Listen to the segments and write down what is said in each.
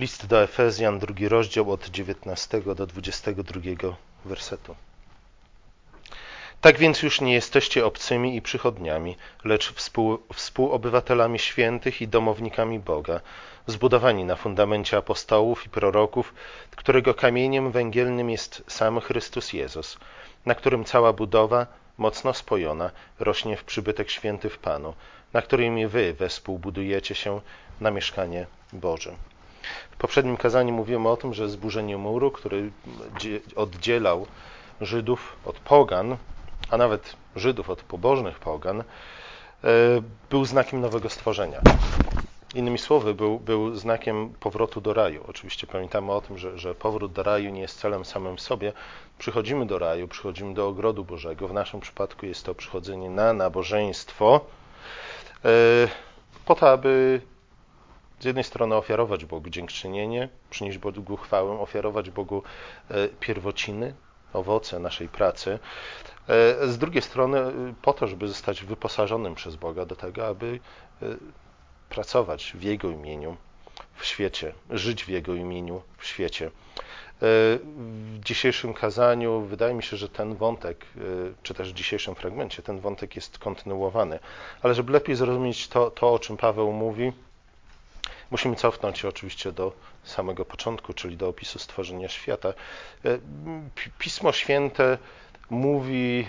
List do Efezjan, drugi rozdział od 19 do 22 wersetu. Tak więc już nie jesteście obcymi i przychodniami, lecz współ, współobywatelami świętych i domownikami Boga, zbudowani na fundamencie apostołów i proroków, którego kamieniem węgielnym jest sam Chrystus Jezus, na którym cała budowa, mocno spojona, rośnie w przybytek święty w Panu, na którym wy wespół budujecie się na mieszkanie Boże. W poprzednim kazaniu mówiłem o tym, że zburzenie muru, który oddzielał Żydów od pogan, a nawet Żydów od pobożnych pogan, e, był znakiem nowego stworzenia. Innymi słowy, był, był znakiem powrotu do raju. Oczywiście pamiętamy o tym, że, że powrót do raju nie jest celem samym w sobie. Przychodzimy do raju, przychodzimy do ogrodu Bożego. W naszym przypadku jest to przychodzenie na nabożeństwo, e, po to, aby z jednej strony ofiarować Bogu dziękczynienie, przynieść Bogu chwałę, ofiarować Bogu e, pierwociny, owoce naszej pracy. E, z drugiej strony po to, żeby zostać wyposażonym przez Boga do tego, aby pracować w Jego imieniu w świecie, żyć w Jego imieniu w świecie. E, w dzisiejszym kazaniu wydaje mi się, że ten wątek, e, czy też w dzisiejszym fragmencie, ten wątek jest kontynuowany. Ale żeby lepiej zrozumieć to, to o czym Paweł mówi, musimy cofnąć się oczywiście do samego początku, czyli do opisu stworzenia świata. E, Pismo Święte mówi,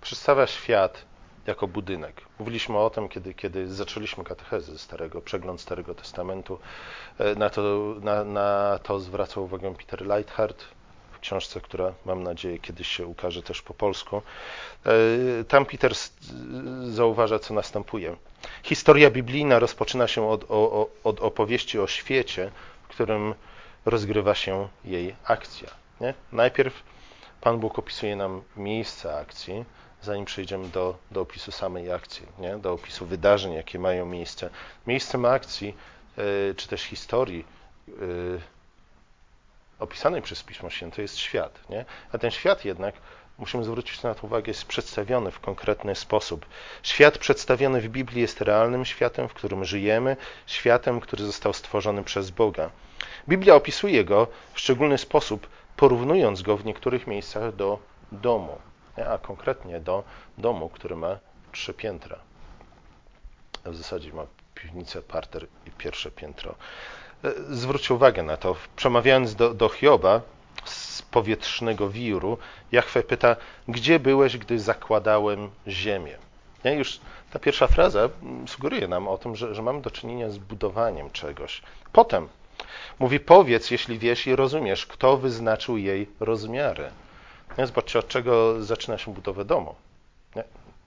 przedstawia świat jako budynek. Mówiliśmy o tym, kiedy, kiedy zaczęliśmy katechezy starego, przegląd Starego Testamentu. E, na to, na, na to zwracał uwagę Peter Leithart w książce, która mam nadzieję kiedyś się ukaże też po polsku. E, tam Peter zauważa, co następuje. Historia biblijna rozpoczyna się od, od opowieści o świecie, w którym rozgrywa się jej akcja. Nie? Najpierw Pan Bóg opisuje nam miejsce akcji, zanim przejdziemy do, do opisu samej akcji, nie? do opisu wydarzeń, jakie mają miejsce. Miejscem akcji, yy, czy też historii opisanej przez Pismo Święte jest świat. Nie? A ten świat jednak, musimy zwrócić na to uwagę, jest przedstawiony w konkretny sposób. Świat przedstawiony w Biblii jest realnym światem, w którym żyjemy, światem, który został stworzony przez Boga. Biblia opisuje go w szczególny sposób, porównując go w niektórych miejscach do domu a konkretnie do domu, który ma trzy piętra. W zasadzie ma piwnicę, parter i pierwsze piętro. E, zwróćcie uwagę na to. Przemawiając do, do Hioba z powietrznego wiru, Jachwę pyta, gdzie byłeś, gdy zakładałem ziemię? Nie? Już ta pierwsza fraza sugeruje nam o tym, że, że mamy do czynienia z budowaniem czegoś. Potem mówi, powiedz, jeśli wiesz i rozumiesz, kto wyznaczył jej rozmiary. Nie? Zobaczcie, od czego zaczyna się budowę domu. Nie?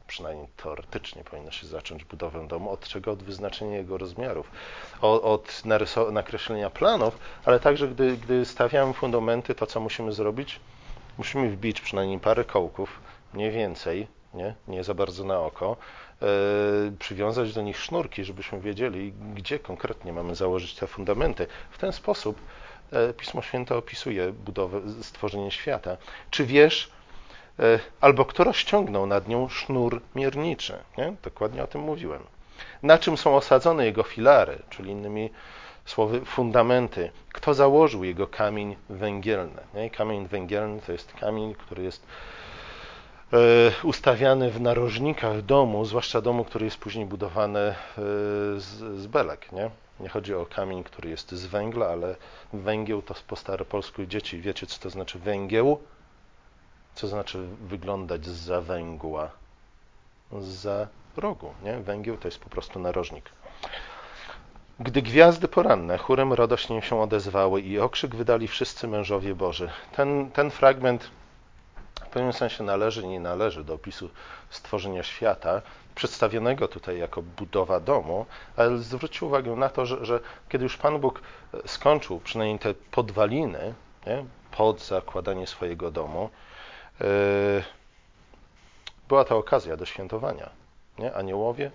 Przynajmniej teoretycznie powinno się zacząć budowę domu. Od czego? Od wyznaczenia jego rozmiarów, od, od nakreślenia planów, ale także gdy, gdy stawiamy fundamenty, to co musimy zrobić? Musimy wbić przynajmniej parę kołków, mniej więcej, nie, nie za bardzo na oko, yy, przywiązać do nich sznurki, żebyśmy wiedzieli, gdzie konkretnie mamy założyć te fundamenty. W ten sposób E, Pismo Święte opisuje budowę, stworzenie świata. Czy wiesz, albo kto rozciągnął nad nią sznur mierniczy? Nie? Dokładnie o tym mówiłem. Na czym są osadzone jego filary, czyli innymi słowy fundamenty? Kto założył jego kamień węgielny? Nie? Kamień węgielny to jest kamień, który jest e, ustawiany w narożnikach domu, zwłaszcza domu, który jest później budowany z, z belek. Nie? Nie chodzi o kamień, który jest z węgla, ale węgieł to po staropolsku dzieci. Wiecie, co to znaczy węgieł? Co znaczy wyglądać za węgła? Za rogu, nie? Węgieł to jest po prostu narożnik. Gdy gwiazdy poranne chórem radośnie się odezwały i okrzyk wydali wszyscy mężowie Boży. Ten, ten fragment w pewnym sensie należy, nie należy do opisu stworzenia świata, przedstawionego tutaj jako budowa domu, ale zwróćcie uwagę na to, że, że kiedy już Pan Bóg skończył przynajmniej te podwaliny nie, pod zakładanie swojego domu, była to okazja do świętowania. Nie? Aniołowie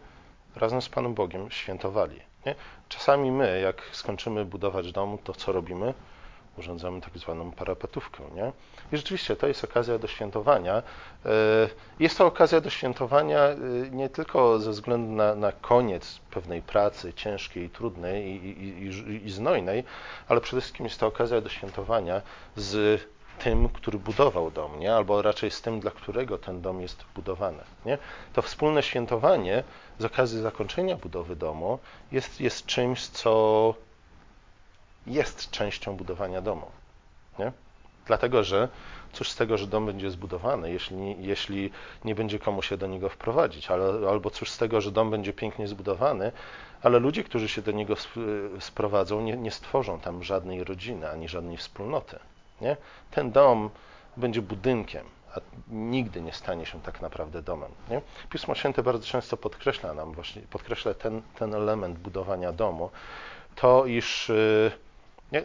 razem z Panem Bogiem świętowali. Nie? Czasami my, jak skończymy budować dom, to co robimy? urządzamy tak zwaną parapetówkę. Nie? I rzeczywiście to jest okazja do świętowania. E, jest to okazja do świętowania e, nie tylko ze względu na, na koniec pewnej pracy ciężkiej, trudnej i, i, i, i znojnej, ale przede wszystkim jest to okazja do świętowania z tym, który budował dom, nie? albo raczej z tym, dla którego ten dom jest budowany. Nie? To wspólne świętowanie z okazji zakończenia budowy domu jest, jest czymś, co jest częścią budowania domu. Nie? Dlatego, że cóż z tego, że dom będzie zbudowany, jeśli, jeśli nie będzie komu się do niego wprowadzić, ale, albo cóż z tego, że dom będzie pięknie zbudowany, ale ludzie, którzy się do niego sprowadzą, nie, nie stworzą tam żadnej rodziny ani żadnej wspólnoty. Nie? Ten dom będzie budynkiem, a nigdy nie stanie się tak naprawdę domem. Nie? Pismo Święte bardzo często podkreśla nam właśnie, podkreśla ten, ten element budowania domu, to iż y, nie,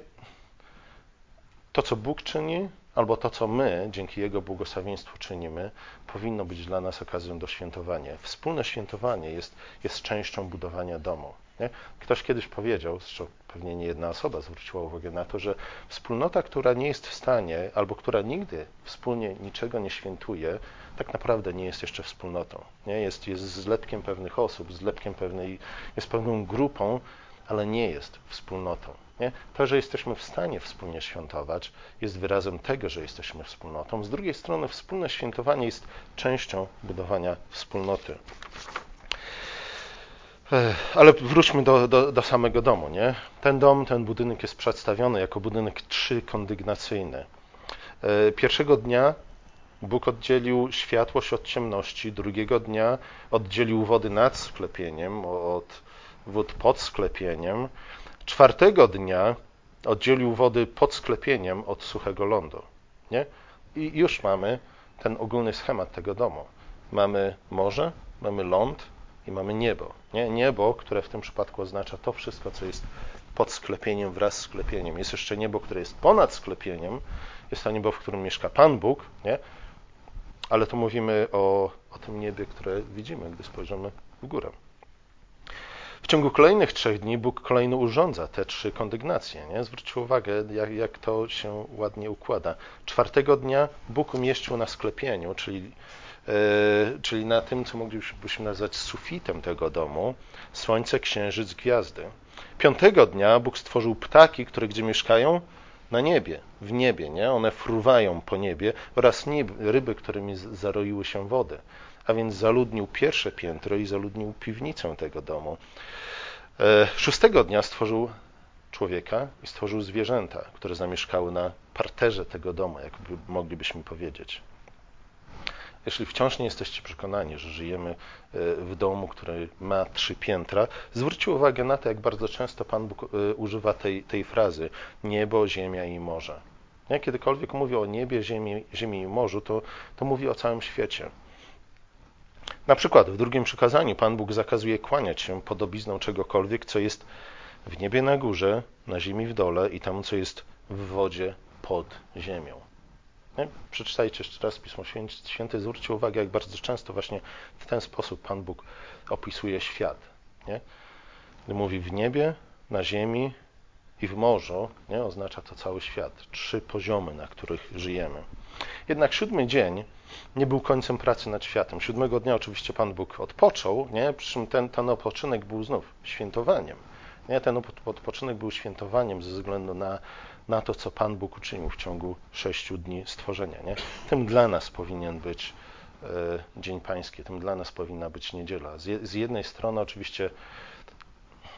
to, co Bóg czyni, albo to, co my dzięki Jego błogosławieństwu czynimy, powinno być dla nas okazją do świętowania. Wspólne świętowanie jest, jest częścią budowania domu. Nie? Ktoś kiedyś powiedział, zresztą pewnie nie jedna osoba zwróciła uwagę na to, że wspólnota, która nie jest w stanie, albo która nigdy wspólnie niczego nie świętuje, tak naprawdę nie jest jeszcze wspólnotą. Nie? Jest, jest zlepkiem pewnych osób, zlepkiem pewnej, jest pewną grupą, ale nie jest wspólnotą. Nie? To, że jesteśmy w stanie wspólnie świętować, jest wyrazem tego, że jesteśmy wspólnotą. Z drugiej strony, wspólne świętowanie jest częścią budowania wspólnoty. Ale wróćmy do, do, do, samego domu. Nie? Ten dom, ten budynek jest przedstawiony jako budynek trzykondygnacyjny. E, pierwszego dnia Bóg oddzielił światłość od ciemności, drugiego dnia oddzielił wody nad sklepieniem od wód pod sklepieniem, czwartego dnia oddzielił wody pod sklepieniem od suchego lądu. Nie? I już mamy ten ogólny schemat tego domu. Mamy morze, mamy ląd i mamy niebo. Nie? Niebo, które w tym przypadku oznacza to wszystko, co jest pod sklepieniem wraz z sklepieniem. Jest jeszcze niebo, które jest ponad sklepieniem. Jest to niebo, w którym mieszka Pan Bóg, nie? ale tu mówimy o, o tym niebie, które widzimy, gdy spojrzymy w górę. W ciągu kolejnych trzech dni Bóg kolejno urządza te trzy kondygnacje. Nie? Zwróćcie uwagę, jak, jak to się ładnie układa. Czwartego dnia Bóg umieścił na sklepieniu, czyli, czyli na tym, co moglibyśmy nazwać sufitem tego domu, słońce, księżyc, gwiazdy. Piątego dnia Bóg stworzył ptaki, które gdzie mieszkają? Na niebie, w niebie, nie? One fruwają po niebie oraz ryby, którymi zaroiły się wody a więc zaludnił pierwsze piętro i zaludnił piwnicę tego domu. E, szóstego dnia stworzył człowieka i stworzył zwierzęta, które zamieszkały na parterze tego domu, jak moglibyśmy powiedzieć. Jeśli wciąż nie jesteście przekonani, że żyjemy e, w domu, który ma trzy piętra, zwróćcie uwagę na to, jak bardzo często Pan Bóg e, używa tej, tej frazy niebo, ziemia i morze. Jak kiedykolwiek mówi o niebie, ziemi, ziemi i morzu, to, to mówi o całym świecie. Na przykład w drugim przykazaniu Pan Bóg zakazuje kłaniać się podobizną czegokolwiek, co jest w niebie na górze, na ziemi w dole i tam, co jest w wodzie pod ziemią. Nie? Przeczytajcie jeszcze raz Pismo Święte, zwróćcie uwagę, jak bardzo często właśnie w ten sposób Pan Bóg opisuje świat. Nie? Gdy mówi w niebie, na ziemi i w morzu, nie? oznacza to cały świat. Trzy poziomy, na których żyjemy. Jednak siódmy dzień nie był końcem pracy nad światem. Siódmego dnia oczywiście Pan Bóg odpoczął, nie? przy czym ten, ten odpoczynek był znów świętowaniem. Nie? Ten odpoczynek był świętowaniem ze względu na, na to, co Pan Bóg uczynił w ciągu sześciu dni stworzenia. Nie? Tym dla nas powinien być e, Dzień Pański, tym dla nas powinna być niedziela. Z, z jednej strony oczywiście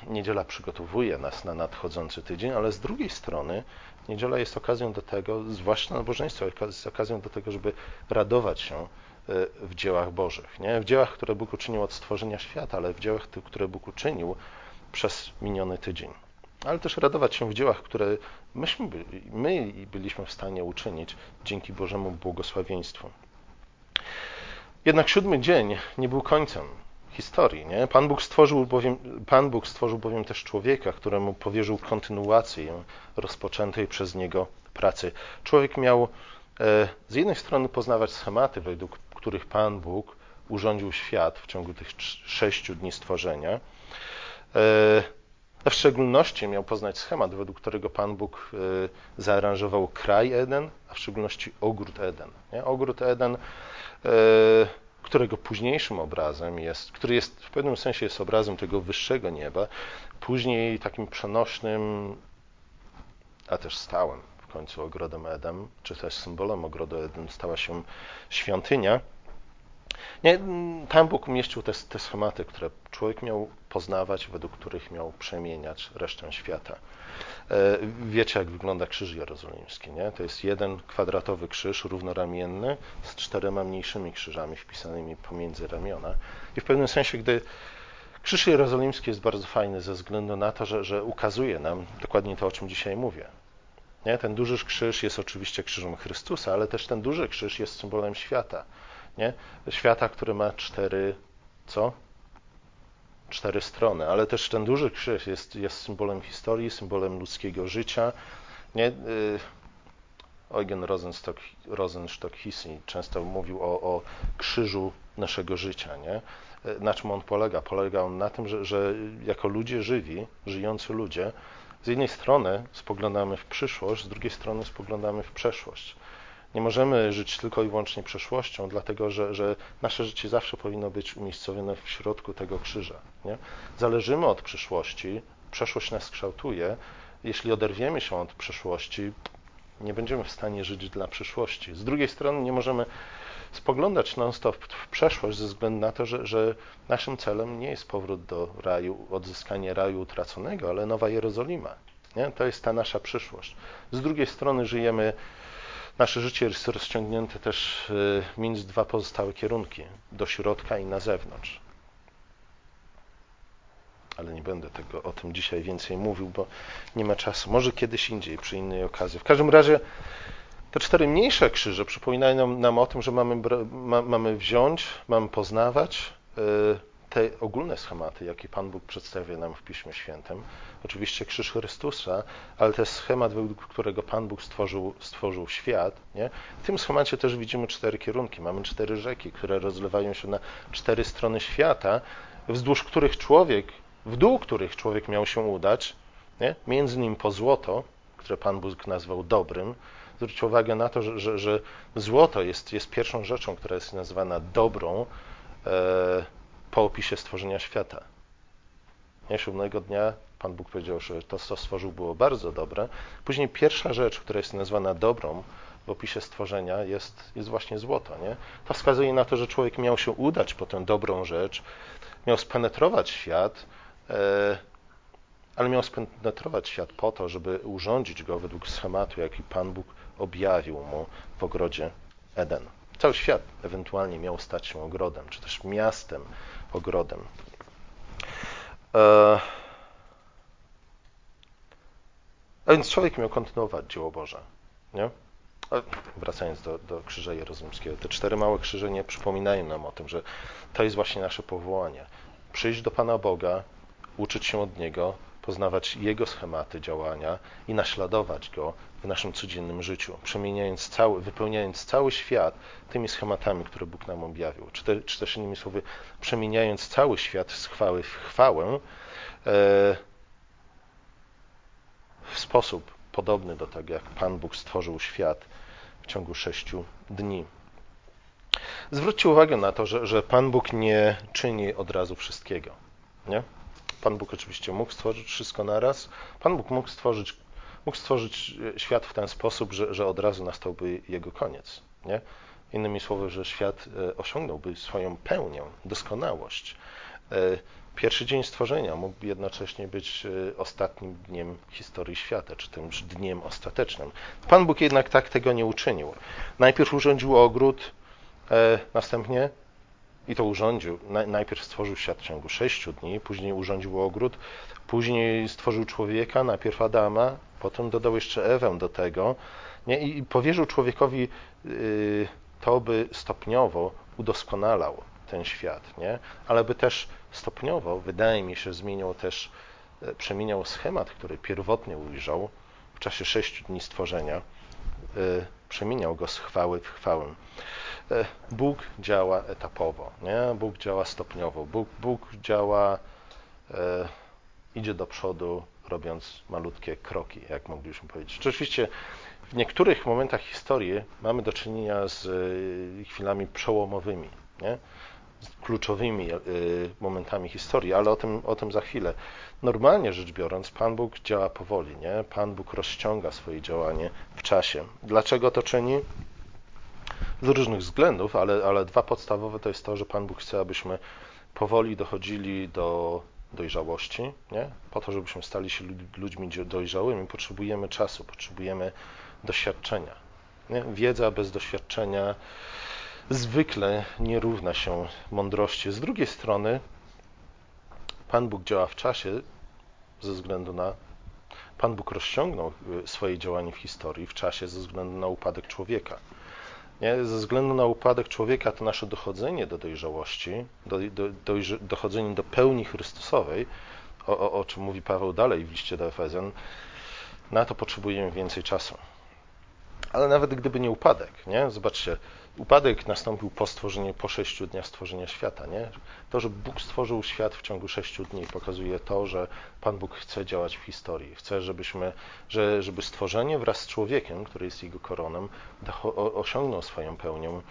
niedziela przygotowuje nas na nadchodzący tydzień, ale z drugiej strony Niedziela jest okazją do tego, zwłaszcza nabożeństwo, jest okazją do tego, żeby radować się e, w dziełach Bożych. Nie? W dziełach, które Bóg uczynił od stworzenia świata, ale w dziełach, które Bóg uczynił przez miniony tydzień. Ale też radować się w dziełach, które myśmy byli, my byliśmy w stanie uczynić dzięki Bożemu błogosławieństwu. Jednak siódmy dzień nie był końcem historii. Nie? Pan, Bóg stworzył bowiem, Pan Bóg stworzył bowiem też człowieka, któremu powierzył kontynuację rozpoczętej przez niego pracy. Człowiek miał e, z jednej strony poznawać schematy, według których Pan Bóg urządził świat w ciągu tych sześciu dni stworzenia. E, w szczególności miał poznać schemat, według którego Pan Bóg zaaranżował kraj Eden, a w szczególności ogród Eden. Nie? Ogród Eden, którego późniejszym obrazem jest, który jest w pewnym sensie jest obrazem tego wyższego nieba, później takim przenośnym, a też stałym w końcu ogrodem Eden, czy też symbolem ogrodu Eden stała się świątynia. Nie, tam Bóg umieścił te, te schematy, które człowiek miał poznawać, według których miał przemieniać resztę świata. E, wiecie, jak wygląda krzyż jerozolimski, nie? To jest jeden kwadratowy krzyż, równoramienny, z czterema mniejszymi krzyżami wpisanymi pomiędzy ramiona. I w pewnym sensie, gdy krzyż jerozolimski jest bardzo fajny ze względu na to, że, że ukazuje nam dokładnie to, o czym dzisiaj mówię. Nie? Ten duży krzyż jest oczywiście krzyżem Chrystusa, ale też ten duży krzyż jest symbolem świata. Nie? Świata, który ma cztery, co? Cztery strony, ale też ten duży krzyż jest, jest symbolem historii, symbolem ludzkiego życia. Nie? Y, Eugen Rosenstock, Rosenstock Hissy często mówił o, o krzyżu naszego życia. Nie? Y, na czym on polega? Polega on na tym, że, że jako ludzie żywi, żyjący ludzie, z jednej strony spoglądamy w przyszłość, z drugiej strony spoglądamy w przeszłość. Nie możemy żyć tylko i wyłącznie przeszłością, dlatego że, że nasze życie zawsze powinno być umiejscowione w środku tego krzyża. Nie? Zależymy od przyszłości, przeszłość nas kształtuje. Jeśli oderwiemy się od przeszłości, nie będziemy w stanie żyć dla przyszłości. Z drugiej strony nie możemy spoglądać non-stop w przeszłość ze względu na to, że, że, naszym celem nie jest powrót do raju, odzyskanie raju utraconego, ale Nowa Jerozolima. Nie? To jest ta nasza przyszłość. Z drugiej strony żyjemy Nasze życie jest rozciągnięte też y, między dwa pozostałe kierunki, do środka i na zewnątrz. Ale nie będę tego o tym dzisiaj więcej mówił, bo nie ma czasu. Może kiedyś indziej, przy innej okazji. W każdym razie te cztery mniejsze krzyże przypominają nam, nam o tym, że mamy, ma, mamy wziąć, mamy poznawać, y, te ogólne schematy, jakie Pan Bóg przedstawia nam w Piśmie Świętym, oczywiście krzyż Chrystusa, ale to jest schemat, według którego Pan Bóg stworzył, stworzył świat. Nie? W tym schemacie też widzimy cztery kierunki. Mamy cztery rzeki, które rozlewają się na cztery strony świata, wzdłuż których człowiek, w dół których człowiek miał się udać, nie? między nim po złoto, które Pan Bóg nazwał dobrym. Zwróćcie uwagę na to, że, że, że złoto jest, jest pierwszą rzeczą, która jest nazywana dobrą. E, po opisie stworzenia świata. Siódmego dnia Pan Bóg powiedział, że to, co stworzył, było bardzo dobre. Później pierwsza rzecz, która jest nazwana dobrą w opisie stworzenia, jest, jest właśnie złoto. Nie? To wskazuje na to, że człowiek miał się udać po tę dobrą rzecz, miał spenetrować świat, e, ale miał spenetrować świat po to, żeby urządzić go według schematu, jaki Pan Bóg objawił mu w ogrodzie Eden. Cały świat ewentualnie miał stać się ogrodem, czy też miastem, ogrodem. E, a więc człowiek miał kontynuować dzieło Boże. Nie? wracając do, do Krzyża Jerozolimskiego, te cztery małe krzyże nie przypominają nam o tym, że to jest właśnie nasze powołanie. Przyjść do Pana Boga, uczyć się od Niego, poznawać Jego schematy działania i naśladować Go w naszym codziennym życiu, przemieniając cały, wypełniając cały świat tymi schematami, które Bóg nam objawił. Czy, te, czy też innymi słowy, przemieniając cały świat z chwały w chwałę e, w sposób podobny do tego, jak Pan Bóg stworzył świat w ciągu sześciu dni. Zwróćcie uwagę na to, że, że Pan Bóg nie czyni od razu wszystkiego. Nie? Pan Bóg oczywiście mógł stworzyć wszystko naraz. Pan Bóg mógł stworzyć, mógł stworzyć świat w ten sposób, że, że od razu nastałby jego koniec. Nie? Innymi słowy, że świat e, osiągnąłby swoją pełnię, doskonałość. E, pierwszy dzień stworzenia mógł jednocześnie być e, ostatnim dniem historii świata, czy tym dniem ostatecznym. Pan Bóg jednak tak tego nie uczynił. Najpierw urządził ogród, następnie i to urządził. Najpierw stworzył świat w ciągu sześciu dni, później urządził ogród, później stworzył człowieka, najpierw Adama, potem dodał jeszcze Ewę do tego nie? i powierzył człowiekowi yy, to, by stopniowo udoskonalał ten świat, nie? ale by też stopniowo, wydaje mi się, zmieniał też, e, przemieniał schemat, który pierwotnie ujrzał w czasie sześciu dni stworzenia, yy, przemieniał go z chwały w chwałę. E, Bóg działa etapowo, nie? Bóg działa stopniowo, Bóg, Bóg działa e, idzie do przodu, robiąc malutkie kroki, jak moglibyśmy powiedzieć. Oczywiście w niektórych momentach historii mamy do czynienia z y, chwilami przełomowymi, nie? z kluczowymi y, momentami historii, ale o tym, o tym za chwilę. Normalnie rzecz biorąc, Pan Bóg działa powoli, nie? Pan Bóg rozciąga swoje działanie w czasie. Dlaczego to czyni? Z różnych względów, ale, ale dwa podstawowe to jest to, że Pan Bóg chce, abyśmy powoli dochodzili do dojrzałości, nie? Po to, żebyśmy stali się ludźmi dojrzałymi, potrzebujemy czasu, potrzebujemy doświadczenia. Nie? Wiedza bez doświadczenia zwykle nie równa się mądrości. Z drugiej strony, Pan Bóg działa w czasie ze względu na. Pan Bóg rozciągnął y, swoje działanie w historii, w czasie ze względu na upadek człowieka. Nie? Ze względu na upadek człowieka, to nasze dochodzenie do dojrzałości, do, do, do, dochodzenie do pełni Chrystusowej, o, o, o czym mówi Paweł dalej w liście do Efezjan, na to potrzebujemy więcej czasu. Ale nawet gdyby nie upadek, nie? Zobaczcie, upadek nastąpił po stworzeniu, po sześciu dniach stworzenia świata, nie? To, że Bóg stworzył świat w ciągu sześciu dni pokazuje to, że Pan Bóg chce działać w historii. Chce, żebyśmy, że, żeby stworzenie wraz z człowiekiem, który jest Jego koronem, osiągnął swoją pełnię e,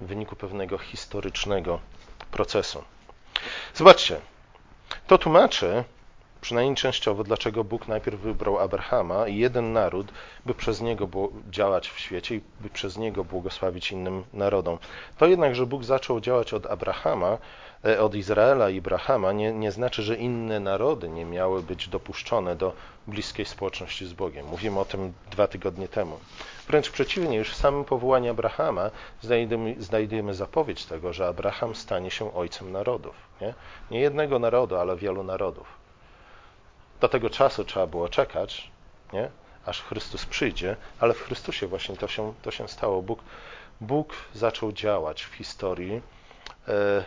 w wyniku pewnego historycznego procesu. Zobaczcie, to tłumaczy przynajmniej częściowo, dlaczego Bóg najpierw wybrał Abrahama i jeden naród, by przez niego działać w świecie i by przez niego błogosławić innym narodom. To jednak, że Bóg zaczął działać od Abrahama, e, od Izraela i Abrahama, nie, nie znaczy, że inne narody nie miały być dopuszczone do bliskiej społeczności z Bogiem. Mówimy o tym dwa tygodnie temu. Wręcz przeciwnie, już w samym powołaniu Abrahama znajdujemy, znajdujemy zapowiedź tego, że Abraham stanie się ojcem narodów. Nie? nie jednego narodu, ale wielu narodów. Do tego czasu trzeba było czekać, nie? aż Chrystus przyjdzie, ale w Chrystusie właśnie to się, to się stało. Bóg, Bóg zaczął działać w historii e,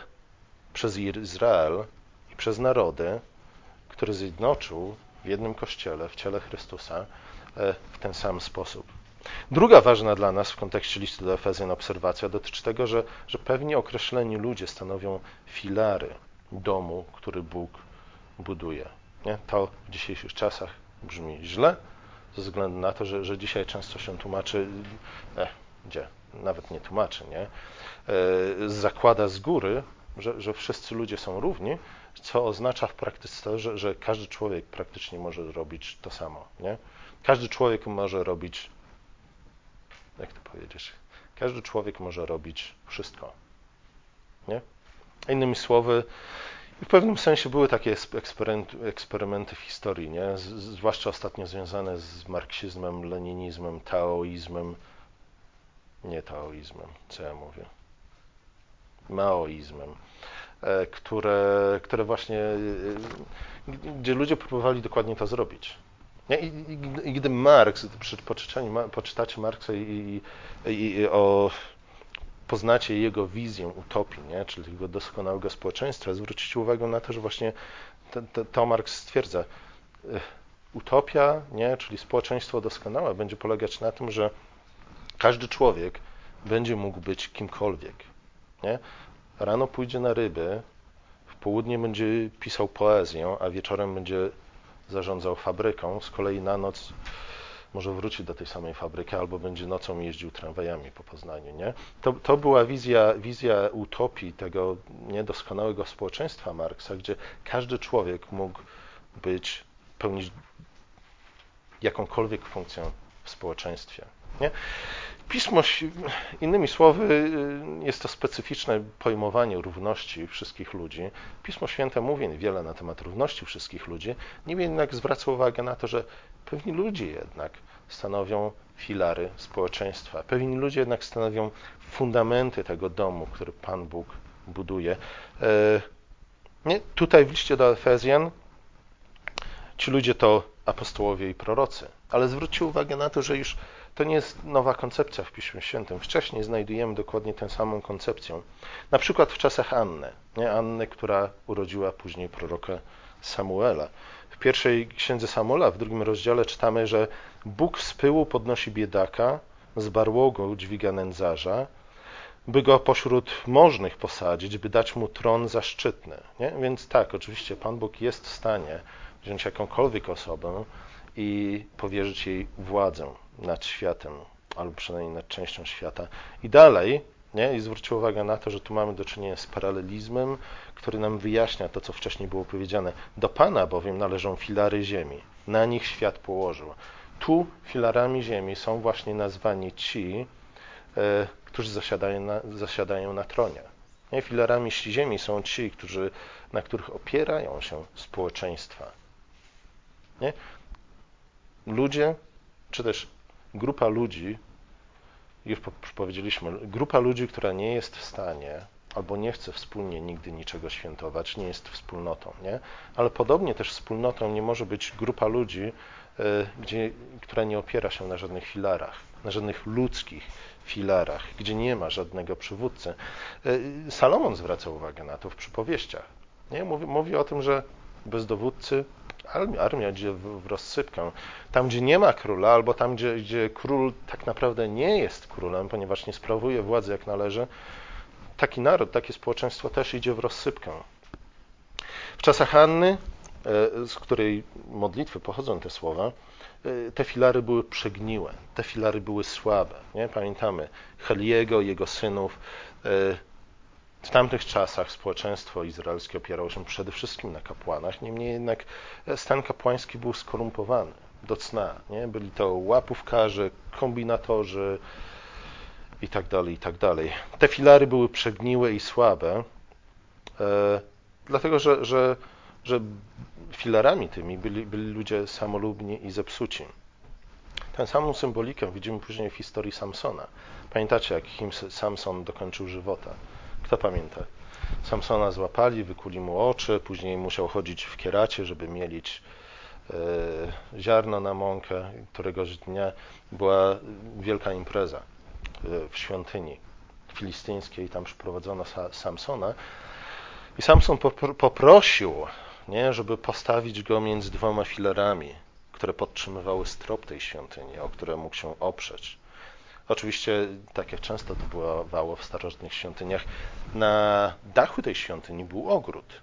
przez Izrael i przez narody, który zjednoczył w jednym kościele, w ciele Chrystusa, e, w ten sam sposób. Druga ważna dla nas w kontekście listu do Efezjan obserwacja dotyczy tego, że, że pewni określeni ludzie stanowią filary domu, który Bóg buduje. Nie? To w dzisiejszych czasach brzmi źle, ze względu na to, że, że dzisiaj często się tłumaczy, e, gdzie nawet nie tłumaczy, nie? E, zakłada z góry, że, że wszyscy ludzie są równi, co oznacza w praktyce to, że, że każdy człowiek praktycznie może robić to samo. Nie? Każdy człowiek może robić, jak to powiedzieć, każdy człowiek może robić wszystko. Nie? Innymi słowy, w pewnym sensie były takie eksperymenty w historii, nie? Zwłaszcza ostatnio związane z marksizmem, leninizmem, taoizmem, nie taoizmem, co ja mówię, maoizmem, e, które, które właśnie, e, gdzie ludzie próbowali dokładnie to zrobić. I, i, i gdy Marx, przy poczytaniu, poczytacie Marksa i, i, o poznacie jego wizję utopii, nie? czyli tego doskonałego społeczeństwa, zwrócicie uwagę na to, że właśnie to, Marx stwierdza, utopia, nie? czyli społeczeństwo doskonałe, będzie polegać na tym, że każdy człowiek będzie mógł być kimkolwiek. Nie? Rano pójdzie na ryby, w południe będzie pisał poezję, a wieczorem będzie zarządzał fabryką, z kolei na noc może wróci do tej samej fabryki, albo będzie nocą jeździł tramwajami po Poznaniu. Nie? To, to była wizja, wizja utopii tego niedoskonałego społeczeństwa Marksa, gdzie każdy człowiek mógł być, pełnić jakąkolwiek funkcję w społeczeństwie. Nie? Pismo, innymi słowy, y, jest to specyficzne pojmowanie równości wszystkich ludzi. Pismo Święte mówi wiele na temat równości wszystkich ludzi, niemniej jednak zwraca uwagę na to, że pewni ludzie jednak stanowią filary społeczeństwa. Pewni ludzie jednak stanowią fundamenty tego domu, który Pan Bóg buduje. E, nie? Tutaj w liście do Efezjan ci ludzie to apostołowie i prorocy, ale zwróćcie uwagę na to, że już to nie jest nowa koncepcja w Piśmie Świętym. Wcześniej znajdujemy dokładnie tę samą koncepcję. Na przykład w czasach Anny, nie? Anny, która urodziła później proroka Samuela. W pierwszej księdze Samuela, w drugim rozdziale czytamy, że Bóg z pyłu podnosi biedaka, z barłogu dźwiga nędzarza, by go pośród możnych posadzić, by dać mu tron zaszczytny. Nie? Więc tak, oczywiście Pan Bóg jest w stanie wziąć jakąkolwiek osobę i powierzyć jej władzę nad światem, albo przynajmniej nad częścią świata. I dalej, nie? i zwróćcie uwagę na to, że tu mamy do czynienia z paralelizmem, który nam wyjaśnia to, co wcześniej było powiedziane. Do Pana bowiem należą filary ziemi, na nich świat położył. Tu filarami ziemi są właśnie nazwani ci, e, którzy zasiadają na, zasiadają na tronie. Nie? Filarami ziemi są ci, którzy, na których opierają się społeczeństwa. Nie? Ludzie, czy też grupa ludzi, już powiedzieliśmy, grupa ludzi, która nie jest w stanie albo nie chce wspólnie nigdy niczego świętować, nie jest wspólnotą, nie? Ale podobnie też wspólnotą nie może być grupa ludzi, e, gdzie, która nie opiera się na żadnych filarach, na żadnych ludzkich filarach, gdzie nie ma żadnego przywódcy. E, Salomon zwraca uwagę na to w przypowieściach. Nie? Mówi, mówi o tym, że bez dowódcy armia, idzie w, w rozsypkę. Tam, gdzie nie ma króla, albo tam, gdzie, gdzie król tak naprawdę nie jest królem, ponieważ nie sprawuje władzy jak należy, taki naród, takie społeczeństwo też idzie w rozsypkę. W czasach Anny, e, z której modlitwy pochodzą te słowa, e, te filary były przegniłe, te filary były słabe. Nie? Pamiętamy Heliego, jego synów. W tamtych czasach społeczeństwo izraelskie opierało się przede wszystkim na kapłanach, niemniej jednak stan kapłański był skorumpowany do cna. Nie? Byli to łapówkarze, kombinatorzy, i tak dalej, i tak. Te filary były przegniłe i słabe, e, dlatego że, że, że filarami tymi byli, byli ludzie samolubni i zepsuci. Tę samą symbolikę widzimy później w historii Samsona. Pamiętacie, jak Samson dokończył żywota? Kto pamięta? Samsona złapali, wykuli mu oczy, później musiał chodzić w kieracie, żeby mielić e, ziarno na mąkę. Któregoś dnia była wielka impreza w świątyni filistyńskiej, tam przyprowadzono Samsona. I Samson poprosił, nie, żeby postawić go między dwoma filarami, które podtrzymywały strop tej świątyni, o które mógł się oprzeć. Oczywiście, tak jak często to bywało w starożytnych świątyniach, na dachu tej świątyni był ogród.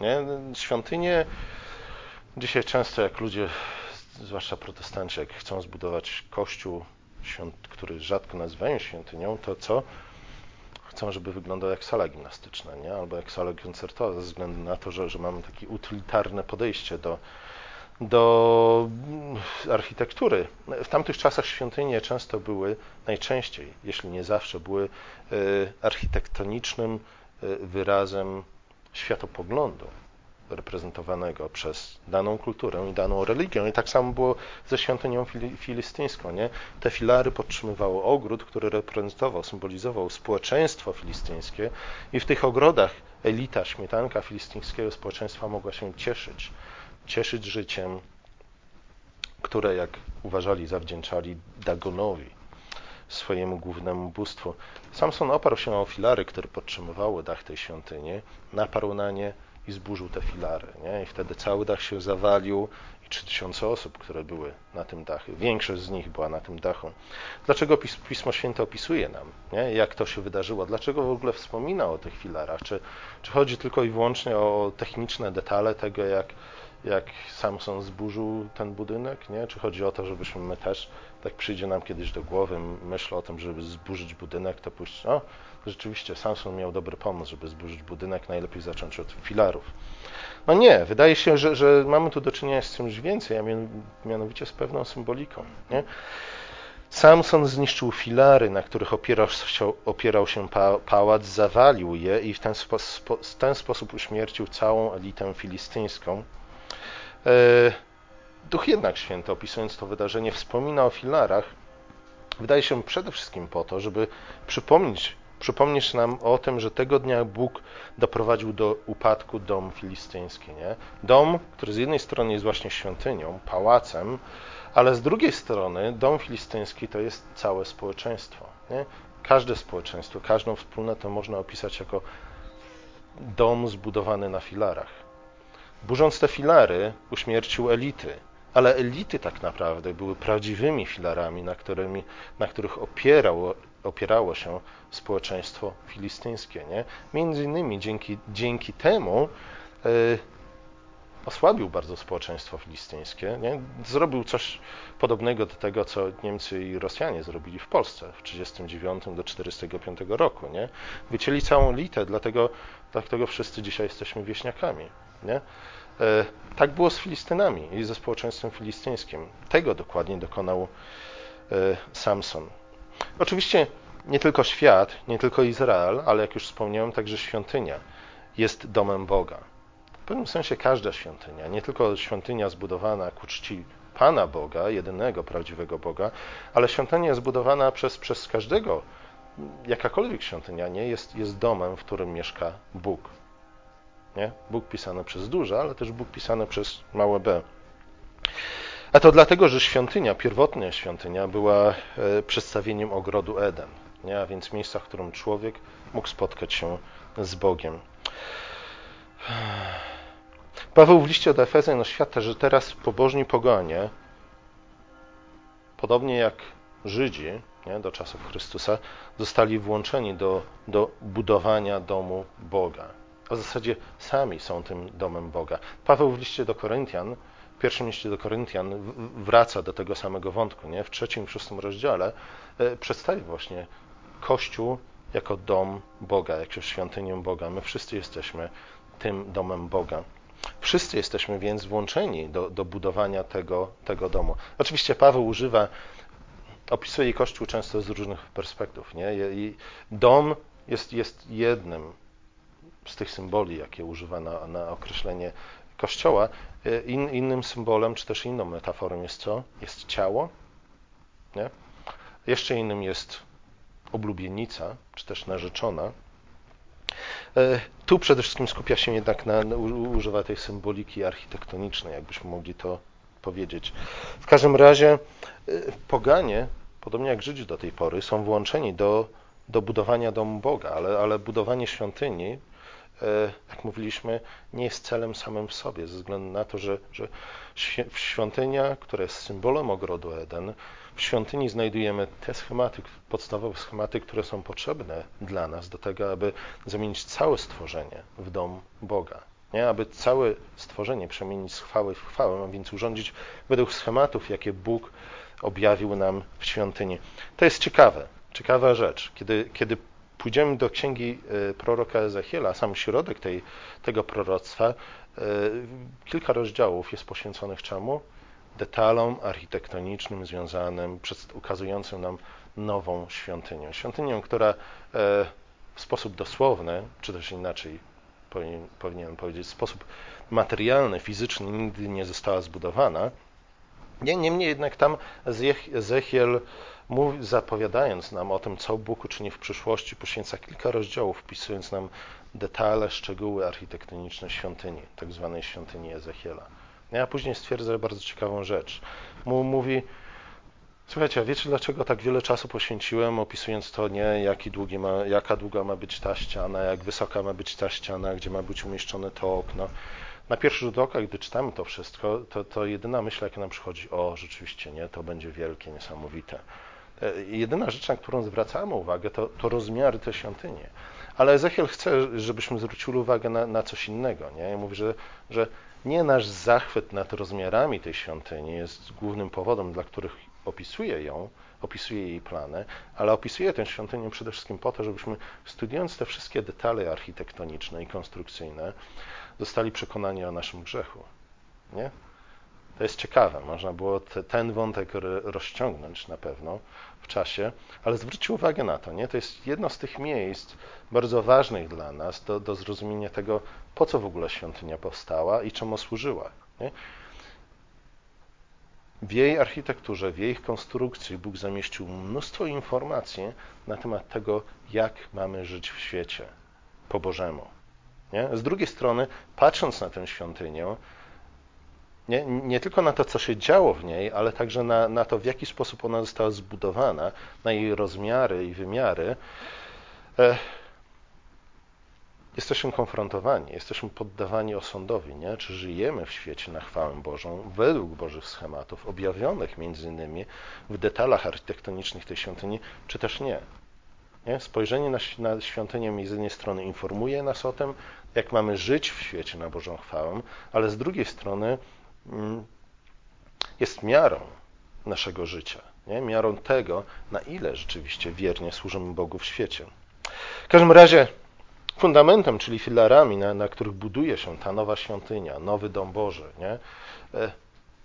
Nie? Świątynie, dzisiaj często jak ludzie, zwłaszcza protestanci, jak chcą zbudować kościół świąt, który rzadko nazywają świątynią, to co? Chcą, żeby wyglądał jak sala gimnastyczna, nie? albo jak sala koncertowa, ze względu na to, że, że mamy takie utylitarne podejście do, do architektury. W tamtych czasach świątynie często były, najczęściej, jeśli nie zawsze, były e, architektonicznym e, wyrazem światopoglądu reprezentowanego przez daną kulturę i daną religię. I tak samo było ze świątynią filistyńską. Nie? Te filary podtrzymywały ogród, który reprezentował, symbolizował społeczeństwo filistyńskie i w tych ogrodach elita, śmietanka filistyńskiego społeczeństwa mogła się cieszyć. Cieszyć życiem, które, jak uważali, zawdzięczali Dagonowi, swojemu głównemu bóstwu. Samson oparł się o filary, które podtrzymywały dach tej świątyni, naparł na nie, i zburzył te filary. Nie? I wtedy cały dach się zawalił i 3000 osób, które były na tym dachu, większość z nich była na tym dachu. Dlaczego Pismo Święte opisuje nam, nie? jak to się wydarzyło? Dlaczego w ogóle wspomina o tych filarach? Czy, czy chodzi tylko i wyłącznie o techniczne detale tego, jak, jak Samson zburzył ten budynek? Nie? Czy chodzi o to, żebyśmy my też, tak przyjdzie nam kiedyś do głowy myśl o tym, żeby zburzyć budynek, to pójść, o, rzeczywiście Samson miał dobry pomysł, żeby zburzyć budynek, najlepiej zacząć od filarów. No nie, wydaje się, że, że mamy tu do czynienia z czymś więcej, a mianowicie z pewną symboliką. Nie? Samson zniszczył filary, na których opierał się, pałac, zawalił je i w ten, spo, w ten sposób uśmiercił całą elitę filistyńską. E, Duch jednak święty, opisując to wydarzenie, wspomina o filarach, wydaje się przede wszystkim po to, żeby przypomnieć przypomnisz nam o tym, że tego dnia Bóg doprowadził do upadku dom filistyński. Nie? Dom, który z jednej strony jest właśnie świątynią, pałacem, ale z drugiej strony dom filistyński to jest całe społeczeństwo. Nie? Każde społeczeństwo, każdą wspólnotę można opisać jako dom zbudowany na filarach. Burząc te filary, uśmiercił elity, ale elity tak naprawdę były prawdziwymi filarami, na, którymi, na których opierał opierało się społeczeństwo filistyńskie. Nie? Między innymi dzięki, dzięki temu y, osłabił bardzo społeczeństwo filistyńskie. Nie? Zrobił coś podobnego do tego, co Niemcy i Rosjanie zrobili w Polsce w 1939 do 1945 roku. Nie? Wycięli całą litę, dlatego, dlatego wszyscy dzisiaj jesteśmy wieśniakami. Nie? E, tak było z Filistynami i ze społeczeństwem filistyńskim. Tego dokładnie dokonał e, Samson. Oczywiście nie tylko świat, nie tylko Izrael, ale jak już wspomniałem, także świątynia jest domem Boga. W pewnym sensie każda świątynia, nie tylko świątynia zbudowana ku czci Pana Boga, jedynego prawdziwego Boga, ale świątynia zbudowana przez, przez każdego, jakakolwiek świątynia, nie, jest, jest domem, w którym mieszka Bóg. Nie? Bóg pisany przez duże, ale też Bóg pisany przez małe b. A to dlatego, że świątynia, pierwotna świątynia była e, przedstawieniem ogrodu Eden, nie? a więc miejsca, w którym człowiek mógł spotkać się z Bogiem. Paweł w liście do Efezjan oświadcza, że teraz pobożni poganie, podobnie jak Żydzi nie, do czasów Chrystusa, zostali włączeni do, do budowania domu Boga. A w zasadzie sami są tym domem Boga. Paweł w liście do Koryntian, w pierwszym liście do Koryntian wraca do tego samego wątku. Nie? W trzecim i szóstym rozdziale e, przedstawi właśnie Kościół jako dom Boga, jako świątynię Boga. My wszyscy jesteśmy tym domem Boga. Wszyscy jesteśmy więc włączeni do, do budowania tego, tego domu. Oczywiście Paweł używa, opisuje Kościół często z różnych perspektyw. Nie? I dom jest, jest jednym z tych symboli, jakie używa na, na określenie Kościoła. In, innym symbolem, czy też inną metaforą jest co? Jest ciało. Nie? Jeszcze innym jest oblubienica, czy też narzeczona. E, tu przede wszystkim skupia się jednak na, używa tej symboliki architektonicznej, jakbyśmy mogli to powiedzieć. W każdym razie e, poganie, podobnie jak Żydzi do tej pory, są włączeni do, do budowania domu Boga, ale, ale budowanie świątyni, jak mówiliśmy, nie jest celem samym w sobie, ze względu na to, że, że świątynia, która jest symbolem ogrodu Eden, w świątyni znajdujemy te schematy, podstawowe schematy, które są potrzebne dla nas do tego, aby zamienić całe stworzenie w dom Boga. Nie? Aby całe stworzenie przemienić z chwały w chwałę, a więc urządzić według schematów, jakie Bóg objawił nam w świątyni. To jest ciekawe, ciekawa rzecz. Kiedy, kiedy pójdziemy do księgi e, proroka Ezechiela, sam środek tej, tego proroctwa, e, kilka rozdziałów jest poświęconych czemu? detalom architektonicznym związanym, ukazującym nam nową świątynię. Świątynię, która e, w sposób dosłowny, czy też inaczej powinien, powinienem powiedzieć, w sposób materialny, fizyczny nigdy nie została zbudowana. Niemniej jednak tam Ezechiel zapowiadając nam o tym, co Bóg uczyni w przyszłości, poświęca kilka rozdziałów, wpisując nam detale, szczegóły architektoniczne świątyni, tak zwanej świątyni Ezechiela. Ja później stwierdzę bardzo ciekawą rzecz. Mówi, słuchajcie, a wiecie dlaczego tak wiele czasu poświęciłem opisując to, nie, jaki długi ma, jaka długa ma być ta ściana, jak wysoka ma być ta ściana, gdzie ma być umieszczone to okno. Na pierwszy rzut oka, gdy czytamy to wszystko, to, to jedyna myśl, jaka nam przychodzi, o, rzeczywiście, nie, to będzie wielkie, niesamowite. E, jedyna rzecz, na którą zwracamy uwagę, to, to rozmiary tej świątyni. Ale Ezechiel chce, żebyśmy zwrócili uwagę na, na coś innego. Nie? Mówi, że, że nie nasz zachwyt nad rozmiarami tej świątyni jest głównym powodem, dla których opisuje ją, opisuje jej plany, ale opisuje tę świątynię przede wszystkim po to, żebyśmy studiując te wszystkie detale architektoniczne i konstrukcyjne, zostali przekonani o naszym grzechu. Nie? To jest ciekawe, można było te, ten wątek rozciągnąć na pewno w czasie, ale zwróćcie uwagę na to, nie? To jest jedno z tych miejsc bardzo ważnych dla nas do, do zrozumienia tego, po co w ogóle świątynia powstała i czemu służyła. Nie? W jej architekturze, w jej konstrukcji Bóg zamieścił mnóstwo informacji na temat tego, jak mamy żyć w świecie po Bożemu. Nie? Z drugiej strony, patrząc na tę świątynię, nie, nie tylko na to, co się działo w niej, ale także na, na to, w jaki sposób ona została zbudowana, na jej rozmiary i wymiary, e, jesteśmy konfrontowani, jesteśmy poddawani osądowi, nie? czy żyjemy w świecie na chwałę Bożą, według Bożych schematów, objawionych między innymi w detalach architektonicznych tej świątyni, czy też nie. Nie? Spojrzenie na, na świątynię z jednej strony informuje nas o tym, jak mamy żyć w świecie na Bożą chwałę, ale z drugiej strony jest miarą naszego życia, nie? miarą tego, na ile rzeczywiście wiernie służymy Bogu w świecie. W każdym razie fundamentem, czyli filarami, na, na których buduje się ta nowa świątynia, nowy dom Boży, nie? E,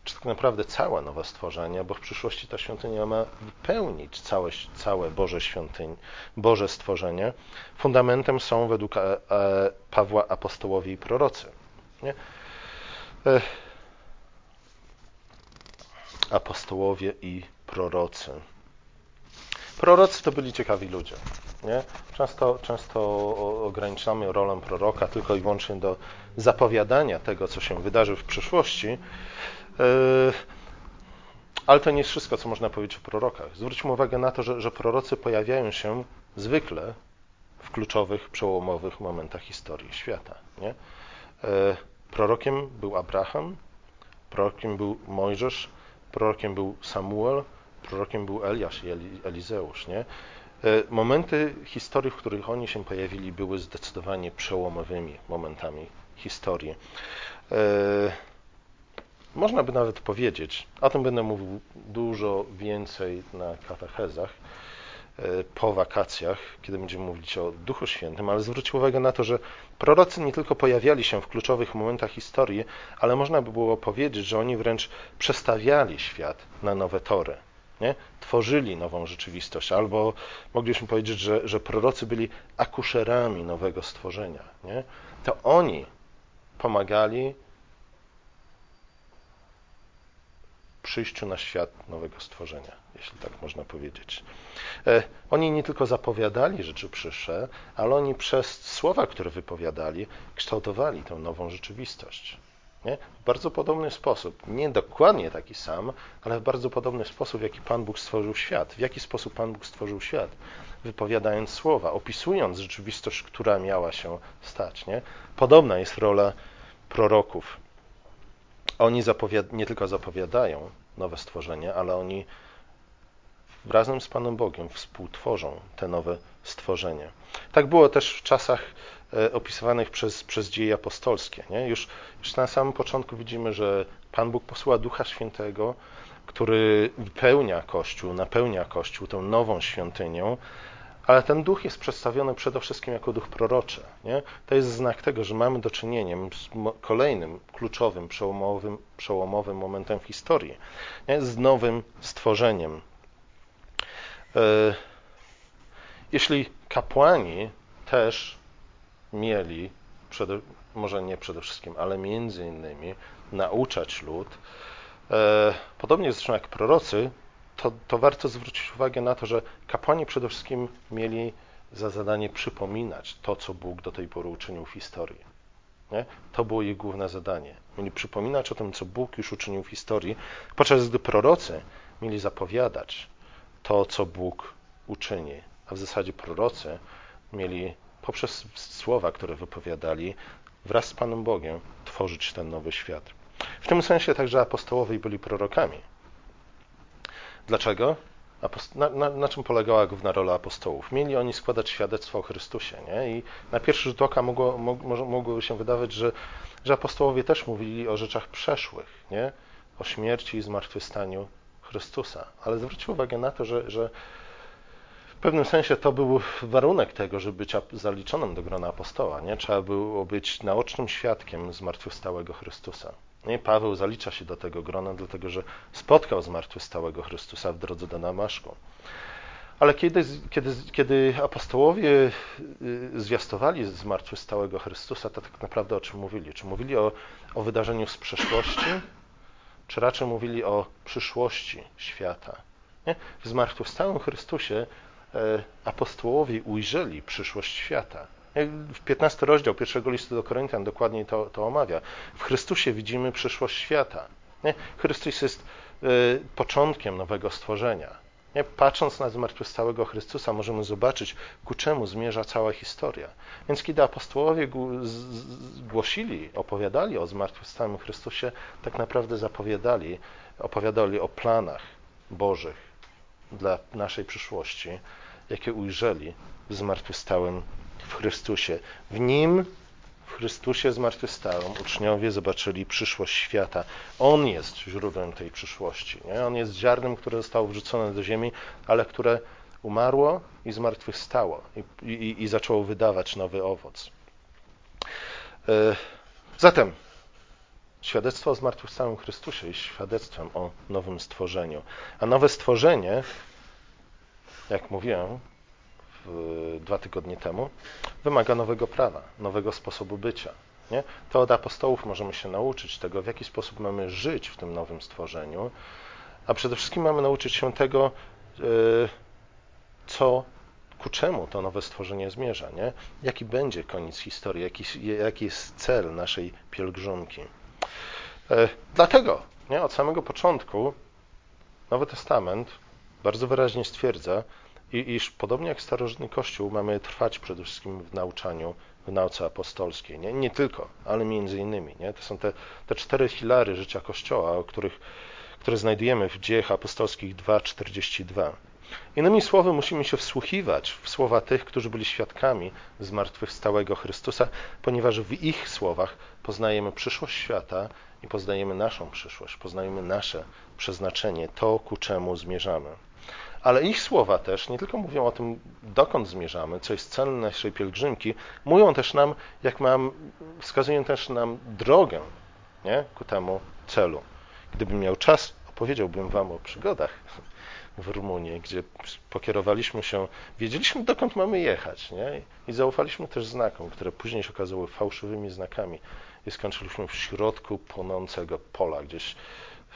czy tak naprawdę całe nowe stworzenie, bo w przyszłości ta świątynia ma wypełnić całe, całe Boże Boże stworzenie. Fundamentem są według e, e, Pawła apostołowie i prorocy. Nie? Apostołowie i prorocy. Prorocy to byli ciekawi ludzie. Nie? Często, często ograniczamy rolę proroka tylko i wyłącznie do zapowiadania tego, co się wydarzy w przyszłości, e, ale to nie jest wszystko, co można powiedzieć o prorokach. Zwróćmy uwagę na to, że, że prorocy pojawiają się zwykle w kluczowych, przełomowych momentach historii świata. Nie? E, prorokiem był Abraham, prorokiem był Mojżesz, prorokiem był Samuel, prorokiem był Eliasz i Elizeusz. Nie? E, momenty historii, w których oni się pojawili, były zdecydowanie przełomowymi momentami historii. E, można by nawet powiedzieć, o tym będę mówił dużo więcej na katechezach po wakacjach, kiedy będziemy mówić o Duchu Świętym, ale zwróćcie uwagę na to, że prorocy nie tylko pojawiali się w kluczowych momentach historii, ale można by było powiedzieć, że oni wręcz przestawiali świat na nowe tory nie? tworzyli nową rzeczywistość, albo moglibyśmy powiedzieć, że, że prorocy byli akuszerami nowego stworzenia. Nie? To oni pomagali przyjściu na świat nowego stworzenia, jeśli tak można powiedzieć. E, oni nie tylko zapowiadali rzeczy przyszłe, ale oni przez słowa, które wypowiadali, kształtowali tę nową rzeczywistość. Nie? W bardzo podobny sposób, nie dokładnie taki sam, ale w bardzo podobny sposób, w jaki Pan Bóg stworzył świat. W jaki sposób Pan Bóg stworzył świat? Wypowiadając słowa, opisując rzeczywistość, która miała się stać. Nie? Podobna jest rola proroków. Oni nie tylko zapowiadają nowe stworzenie, ale oni razem z Panem Bogiem współtworzą te nowe stworzenie. Tak było też w czasach E, opisywanych przez, przez dzieje apostolskie. Nie? Już, już na samym początku widzimy, że Pan Bóg posyła Ducha Świętego, który wypełnia Kościół, napełnia Kościół tą nową świątynią, ale ten duch jest przedstawiony przede wszystkim jako duch proroczy. Nie? To jest znak tego, że mamy do czynienia z kolejnym kluczowym, przełomowym, przełomowym momentem w historii, nie? z nowym stworzeniem. E, jeśli kapłani też mieli, przede, może nie przede wszystkim, ale między innymi nauczać lud, e, podobnie zresztą jak prorocy, to, to warto zwrócić uwagę na to, że kapłani przede wszystkim mieli za zadanie przypominać to, co Bóg do tej pory uczynił w historii. Nie? To było ich główne zadanie. Mieli przypominać o tym, co Bóg już uczynił w historii, podczas gdy prorocy mieli zapowiadać to, co Bóg uczyni. A w zasadzie prorocy mieli poprzez słowa, które wypowiadali, wraz z Panem Bogiem tworzyć ten nowy świat. W tym sensie także apostołowie byli prorokami. Dlaczego? Na, na, na, czym polegała główna rola apostołów? Mieli oni składać świadectwo o Chrystusie. Nie? I na pierwszy rzut oka mogło, mogło się wydawać, że, że apostołowie też mówili o rzeczach przeszłych, nie? o śmierci i zmartwychwstaniu Chrystusa. Ale zwróćcie uwagę na to, że, że w pewnym sensie to był warunek tego, żeby być zaliczonym do grona apostoła. Nie? Trzeba było być naocznym świadkiem zmartwychwstałego Chrystusa. Nie? Paweł zalicza się do tego grona, dlatego że spotkał zmartwychwstałego Chrystusa w drodze do Damaszku. Ale kiedy, kiedy, kiedy apostołowie y, zwiastowali zmartwychwstałego Chrystusa, to tak naprawdę o czym mówili? Czy mówili o, o wydarzeniu z przeszłości, czy raczej mówili o przyszłości świata? Nie? W zmartwychwstałym Chrystusie E, apostołowie ujrzeli przyszłość świata. W 15 rozdział pierwszego listu do Koryntian dokładnie to, to omawia. W Chrystusie widzimy przyszłość świata. Nie? Chrystus jest y, początkiem nowego stworzenia. Nie? Patrząc na zmartwychwstałego Chrystusa, możemy zobaczyć, ku czemu zmierza cała historia. Więc kiedy apostołowie głosili, opowiadali o zmartwychwstałym Chrystusie, tak naprawdę zapowiadali, opowiadali o planach Bożych dla naszej przyszłości jakie ujrzeli w zmartwychwstałym w Chrystusie. W Nim, w Chrystusie zmartwychwstałym, uczniowie zobaczyli przyszłość świata. On jest źródłem tej przyszłości. Nie? On jest ziarnem, które zostało wrzucone do ziemi, ale które umarło i zmartwychwstało i, i, i zaczęło wydawać nowy owoc. E, zatem świadectwo o zmartwychwstałym Chrystusie jest świadectwem o nowym stworzeniu. A nowe stworzenie, jak mówiłem dwa tygodnie temu, wymaga nowego prawa, nowego sposobu bycia. Nie? To od apostołów możemy się nauczyć tego, w jaki sposób mamy żyć w tym nowym stworzeniu, a przede wszystkim mamy nauczyć się tego, e, co, ku czemu to nowe stworzenie zmierza, nie? Jaki będzie koniec historii, jaki, jaki jest cel naszej pielgrzymki. E, dlatego, nie, od samego początku Nowy Testament bardzo wyraźnie stwierdza, iż podobnie jak starożytny Kościół mamy trwać przede wszystkim w nauczaniu, w nauce apostolskiej. Nie, nie tylko, ale między innymi. Nie? To są te, te cztery filary życia Kościoła, o których, które znajdujemy w dziejach apostolskich 2.42. Innymi słowy, musimy się wsłuchiwać w słowa tych, którzy byli świadkami zmartwychwstałego Chrystusa, ponieważ w ich słowach poznajemy przyszłość świata i poznajemy naszą przyszłość, poznajemy nasze przeznaczenie, to ku czemu zmierzamy. Ale ich słowa też nie tylko mówią o tym, dokąd zmierzamy, co jest celem naszej pielgrzymki, mówią też nam, jak mam, wskazują też nam drogę nie, ku temu celu. Gdybym miał czas, opowiedziałbym Wam o przygodach w Rumunii, gdzie pokierowaliśmy się, wiedzieliśmy dokąd mamy jechać nie? i zaufaliśmy też znakom, które później się okazały fałszywymi znakami i skończyliśmy w środku płonącego pola, gdzieś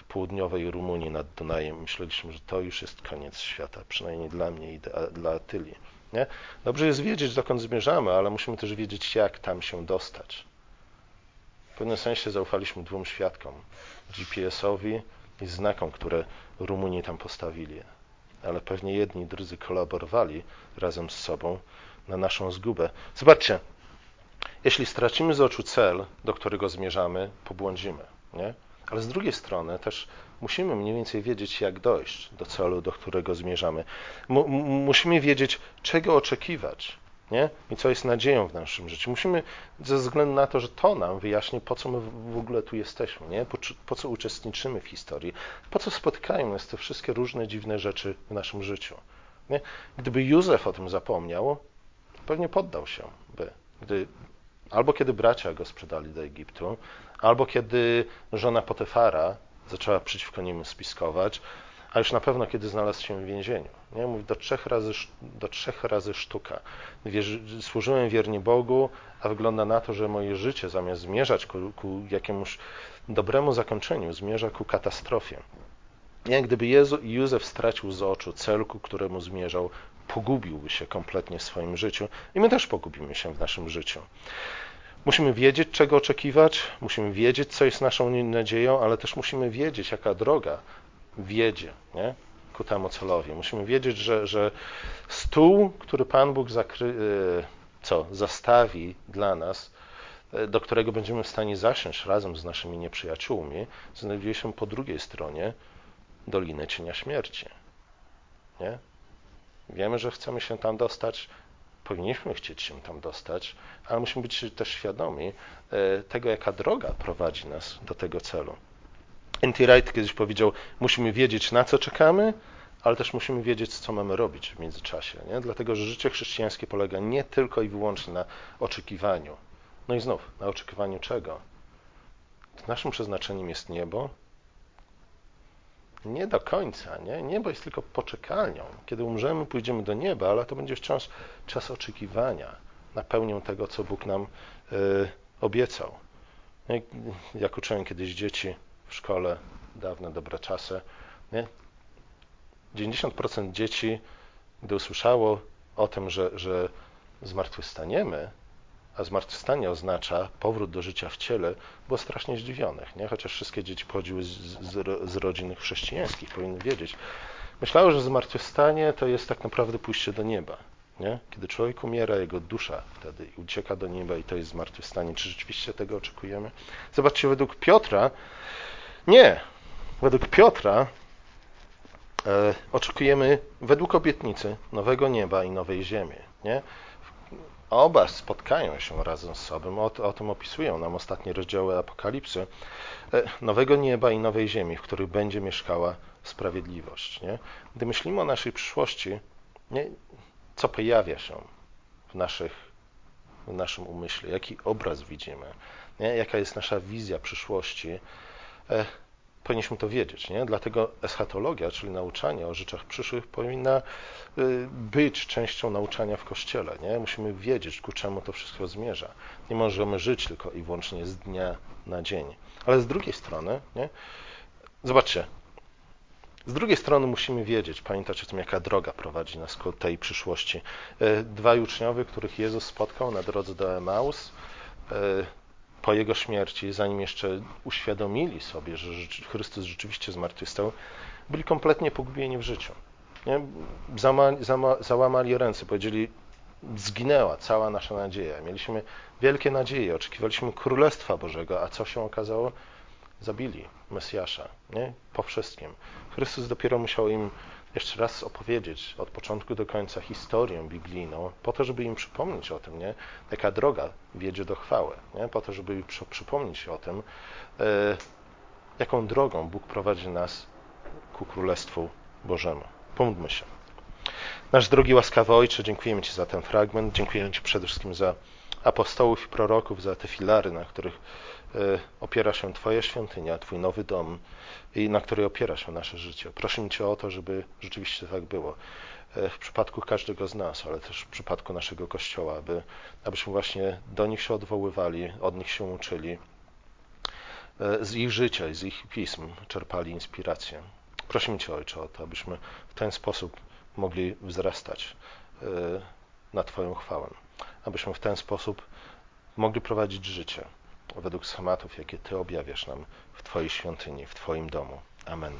południowej Rumunii nad Dunajem. Myśleliśmy, że to już jest koniec świata, przynajmniej dla mnie i dla Atylii. Nie? Dobrze jest wiedzieć, dokąd zmierzamy, ale musimy też wiedzieć, jak tam się dostać. W pewnym sensie zaufaliśmy dwóm świadkom, GPS-owi i znakom, które Rumuni tam postawili. Ale pewnie jedni i drudzy kolaborowali razem z sobą na naszą zgubę. Zobaczcie, jeśli stracimy z oczu cel, do którego zmierzamy, pobłądzimy. Nie? Ale z drugiej strony też musimy mniej więcej wiedzieć, jak dojść do celu, do którego zmierzamy. Musimy wiedzieć, czego oczekiwać nie? i co jest nadzieją w naszym życiu. Musimy, ze względu na to, że to nam wyjaśni, po co my w ogóle tu jesteśmy, nie? Po, po co uczestniczymy w historii, po co spotykają nas te wszystkie różne dziwne rzeczy w naszym życiu. Nie? Gdyby Józef o tym zapomniał, pewnie poddał się by. Gdy, albo kiedy bracia go sprzedali do Egiptu, albo kiedy żona Potefara zaczęła przeciwko niemu spiskować, a już na pewno kiedy znalazł się w więzieniu. Nie? Mówi, do trzech razy, do trzech razy sztuka. Wierzy, służyłem wiernie Bogu, a wygląda na to, że moje życie zamiast zmierzać ku, ku jakiemuś dobremu zakończeniu, zmierza ku katastrofie. Nie? Gdyby Jezu, Józef stracił z oczu cel, ku któremu zmierzał, pogubiłby się kompletnie w swoim życiu i my też pogubimy się w naszym życiu. Musimy wiedzieć, czego oczekiwać, musimy wiedzieć, co jest naszą nadzieją, ale też musimy wiedzieć, jaka droga wiedzie nie? ku temu celowi. Musimy wiedzieć, że, że stół, który Pan Bóg zakry, e, co, zastawi dla nas, e, do którego będziemy w stanie zasiąść razem z naszymi nieprzyjaciółmi, znajduje się po drugiej stronie Doliny Cienia Śmierci. Nie? Wiemy, że chcemy się tam dostać, powinniśmy chcieć się tam dostać, ale musimy być też świadomi e, tego, jaka droga prowadzi nas do tego celu. N.T. Wright kiedyś powiedział, musimy wiedzieć, na co czekamy, ale też musimy wiedzieć, co mamy robić w międzyczasie. Nie? Dlatego, że życie chrześcijańskie polega nie tylko i wyłącznie na oczekiwaniu. No i znów, na oczekiwaniu czego? Naszym przeznaczeniem jest niebo, nie do końca, nie? Niebo jest tylko poczekalnią. Kiedy umrzemy, pójdziemy do nieba, ale to będzie wciąż czas oczekiwania na pełnię tego, co Bóg nam y, obiecał. Jak, jak uczyłem kiedyś dzieci w szkole, dawne dobre czasy, nie? 90% dzieci, gdy usłyszało o tym, że, że zmartwychwstaniemy, a zmartwychwstanie oznacza powrót do życia w ciele, było strasznie zdziwionych, nie? chociaż wszystkie dzieci pochodziły z, z, z rodzin chrześcijańskich, powinny wiedzieć. Myślały, że zmartwychwstanie to jest tak naprawdę pójście do nieba. Nie? Kiedy człowiek umiera, jego dusza wtedy ucieka do nieba i to jest zmartwychwstanie. Czy rzeczywiście tego oczekujemy? Zobaczcie, według Piotra, nie. Według Piotra E, oczekujemy według obietnicy nowego nieba i nowej ziemi. Nie? Oba spotkają się razem z sobą. O, o tym opisują nam ostatnie rozdziały Apokalipsy. E, nowego nieba i nowej ziemi, w których będzie mieszkała sprawiedliwość. Nie? Gdy myślimy o naszej przyszłości, nie? co pojawia się w, naszych, w naszym umyśle, jaki obraz widzimy, nie? jaka jest nasza wizja przyszłości, e, powinniśmy to wiedzieć. Nie? Dlatego eschatologia, czyli nauczanie o rzeczach przyszłych, powinna y, być częścią nauczania w Kościele. Nie? Musimy wiedzieć, ku czemu to wszystko zmierza. Nie możemy żyć tylko i wyłącznie z dnia na dzień. Ale z drugiej strony, nie? zobaczcie, z drugiej strony musimy wiedzieć, pamiętać o tym, jaka droga prowadzi nas ku tej przyszłości. Y, dwaj uczniowie, których Jezus spotkał na drodze do Emaus, y, po Jego śmierci, zanim jeszcze uświadomili sobie, że Chrystus rzeczywiście zmartwychwstał, byli kompletnie pogubieni w życiu. Nie? Zama, zama, załamali ręce, powiedzieli, zginęła cała nasza nadzieja. Mieliśmy wielkie nadzieje, oczekiwaliśmy Królestwa Bożego, a co się okazało? Zabili Mesjasza, nie? Po wszystkim. Chrystus dopiero musiał im jeszcze raz opowiedzieć od początku do końca historię biblijną, po to, żeby im przypomnieć o tym, nie? jaka droga wiedzie do chwały, nie? po to, żeby im przypomnieć o tym, e, jaką drogą Bóg prowadzi nas ku Królestwu Bożemu. Pomódlmy się. Nasz drogi łaskawy Ojcze, dziękujemy Ci za ten fragment, dziękujemy Ci przede wszystkim za apostołów i proroków, za te filary, na których opiera się Twoja świątynia, Twój nowy dom i na której opiera się nasze życie. Prosimy Cię o to, żeby rzeczywiście tak było e, w przypadku każdego z nas, ale też w przypadku naszego Kościoła, aby, abyśmy właśnie do nich się odwoływali, od nich się uczyli, e, z ich życia i z ich pism czerpali inspirację. Prosimy Cię, Ojcze, o to, abyśmy w ten sposób mogli wzrastać na Twoją chwałę abyśmy w ten sposób mogli prowadzić życie według schematów, jakie Ty objawiasz nam w Twojej świątyni, w Twoim domu. Amen.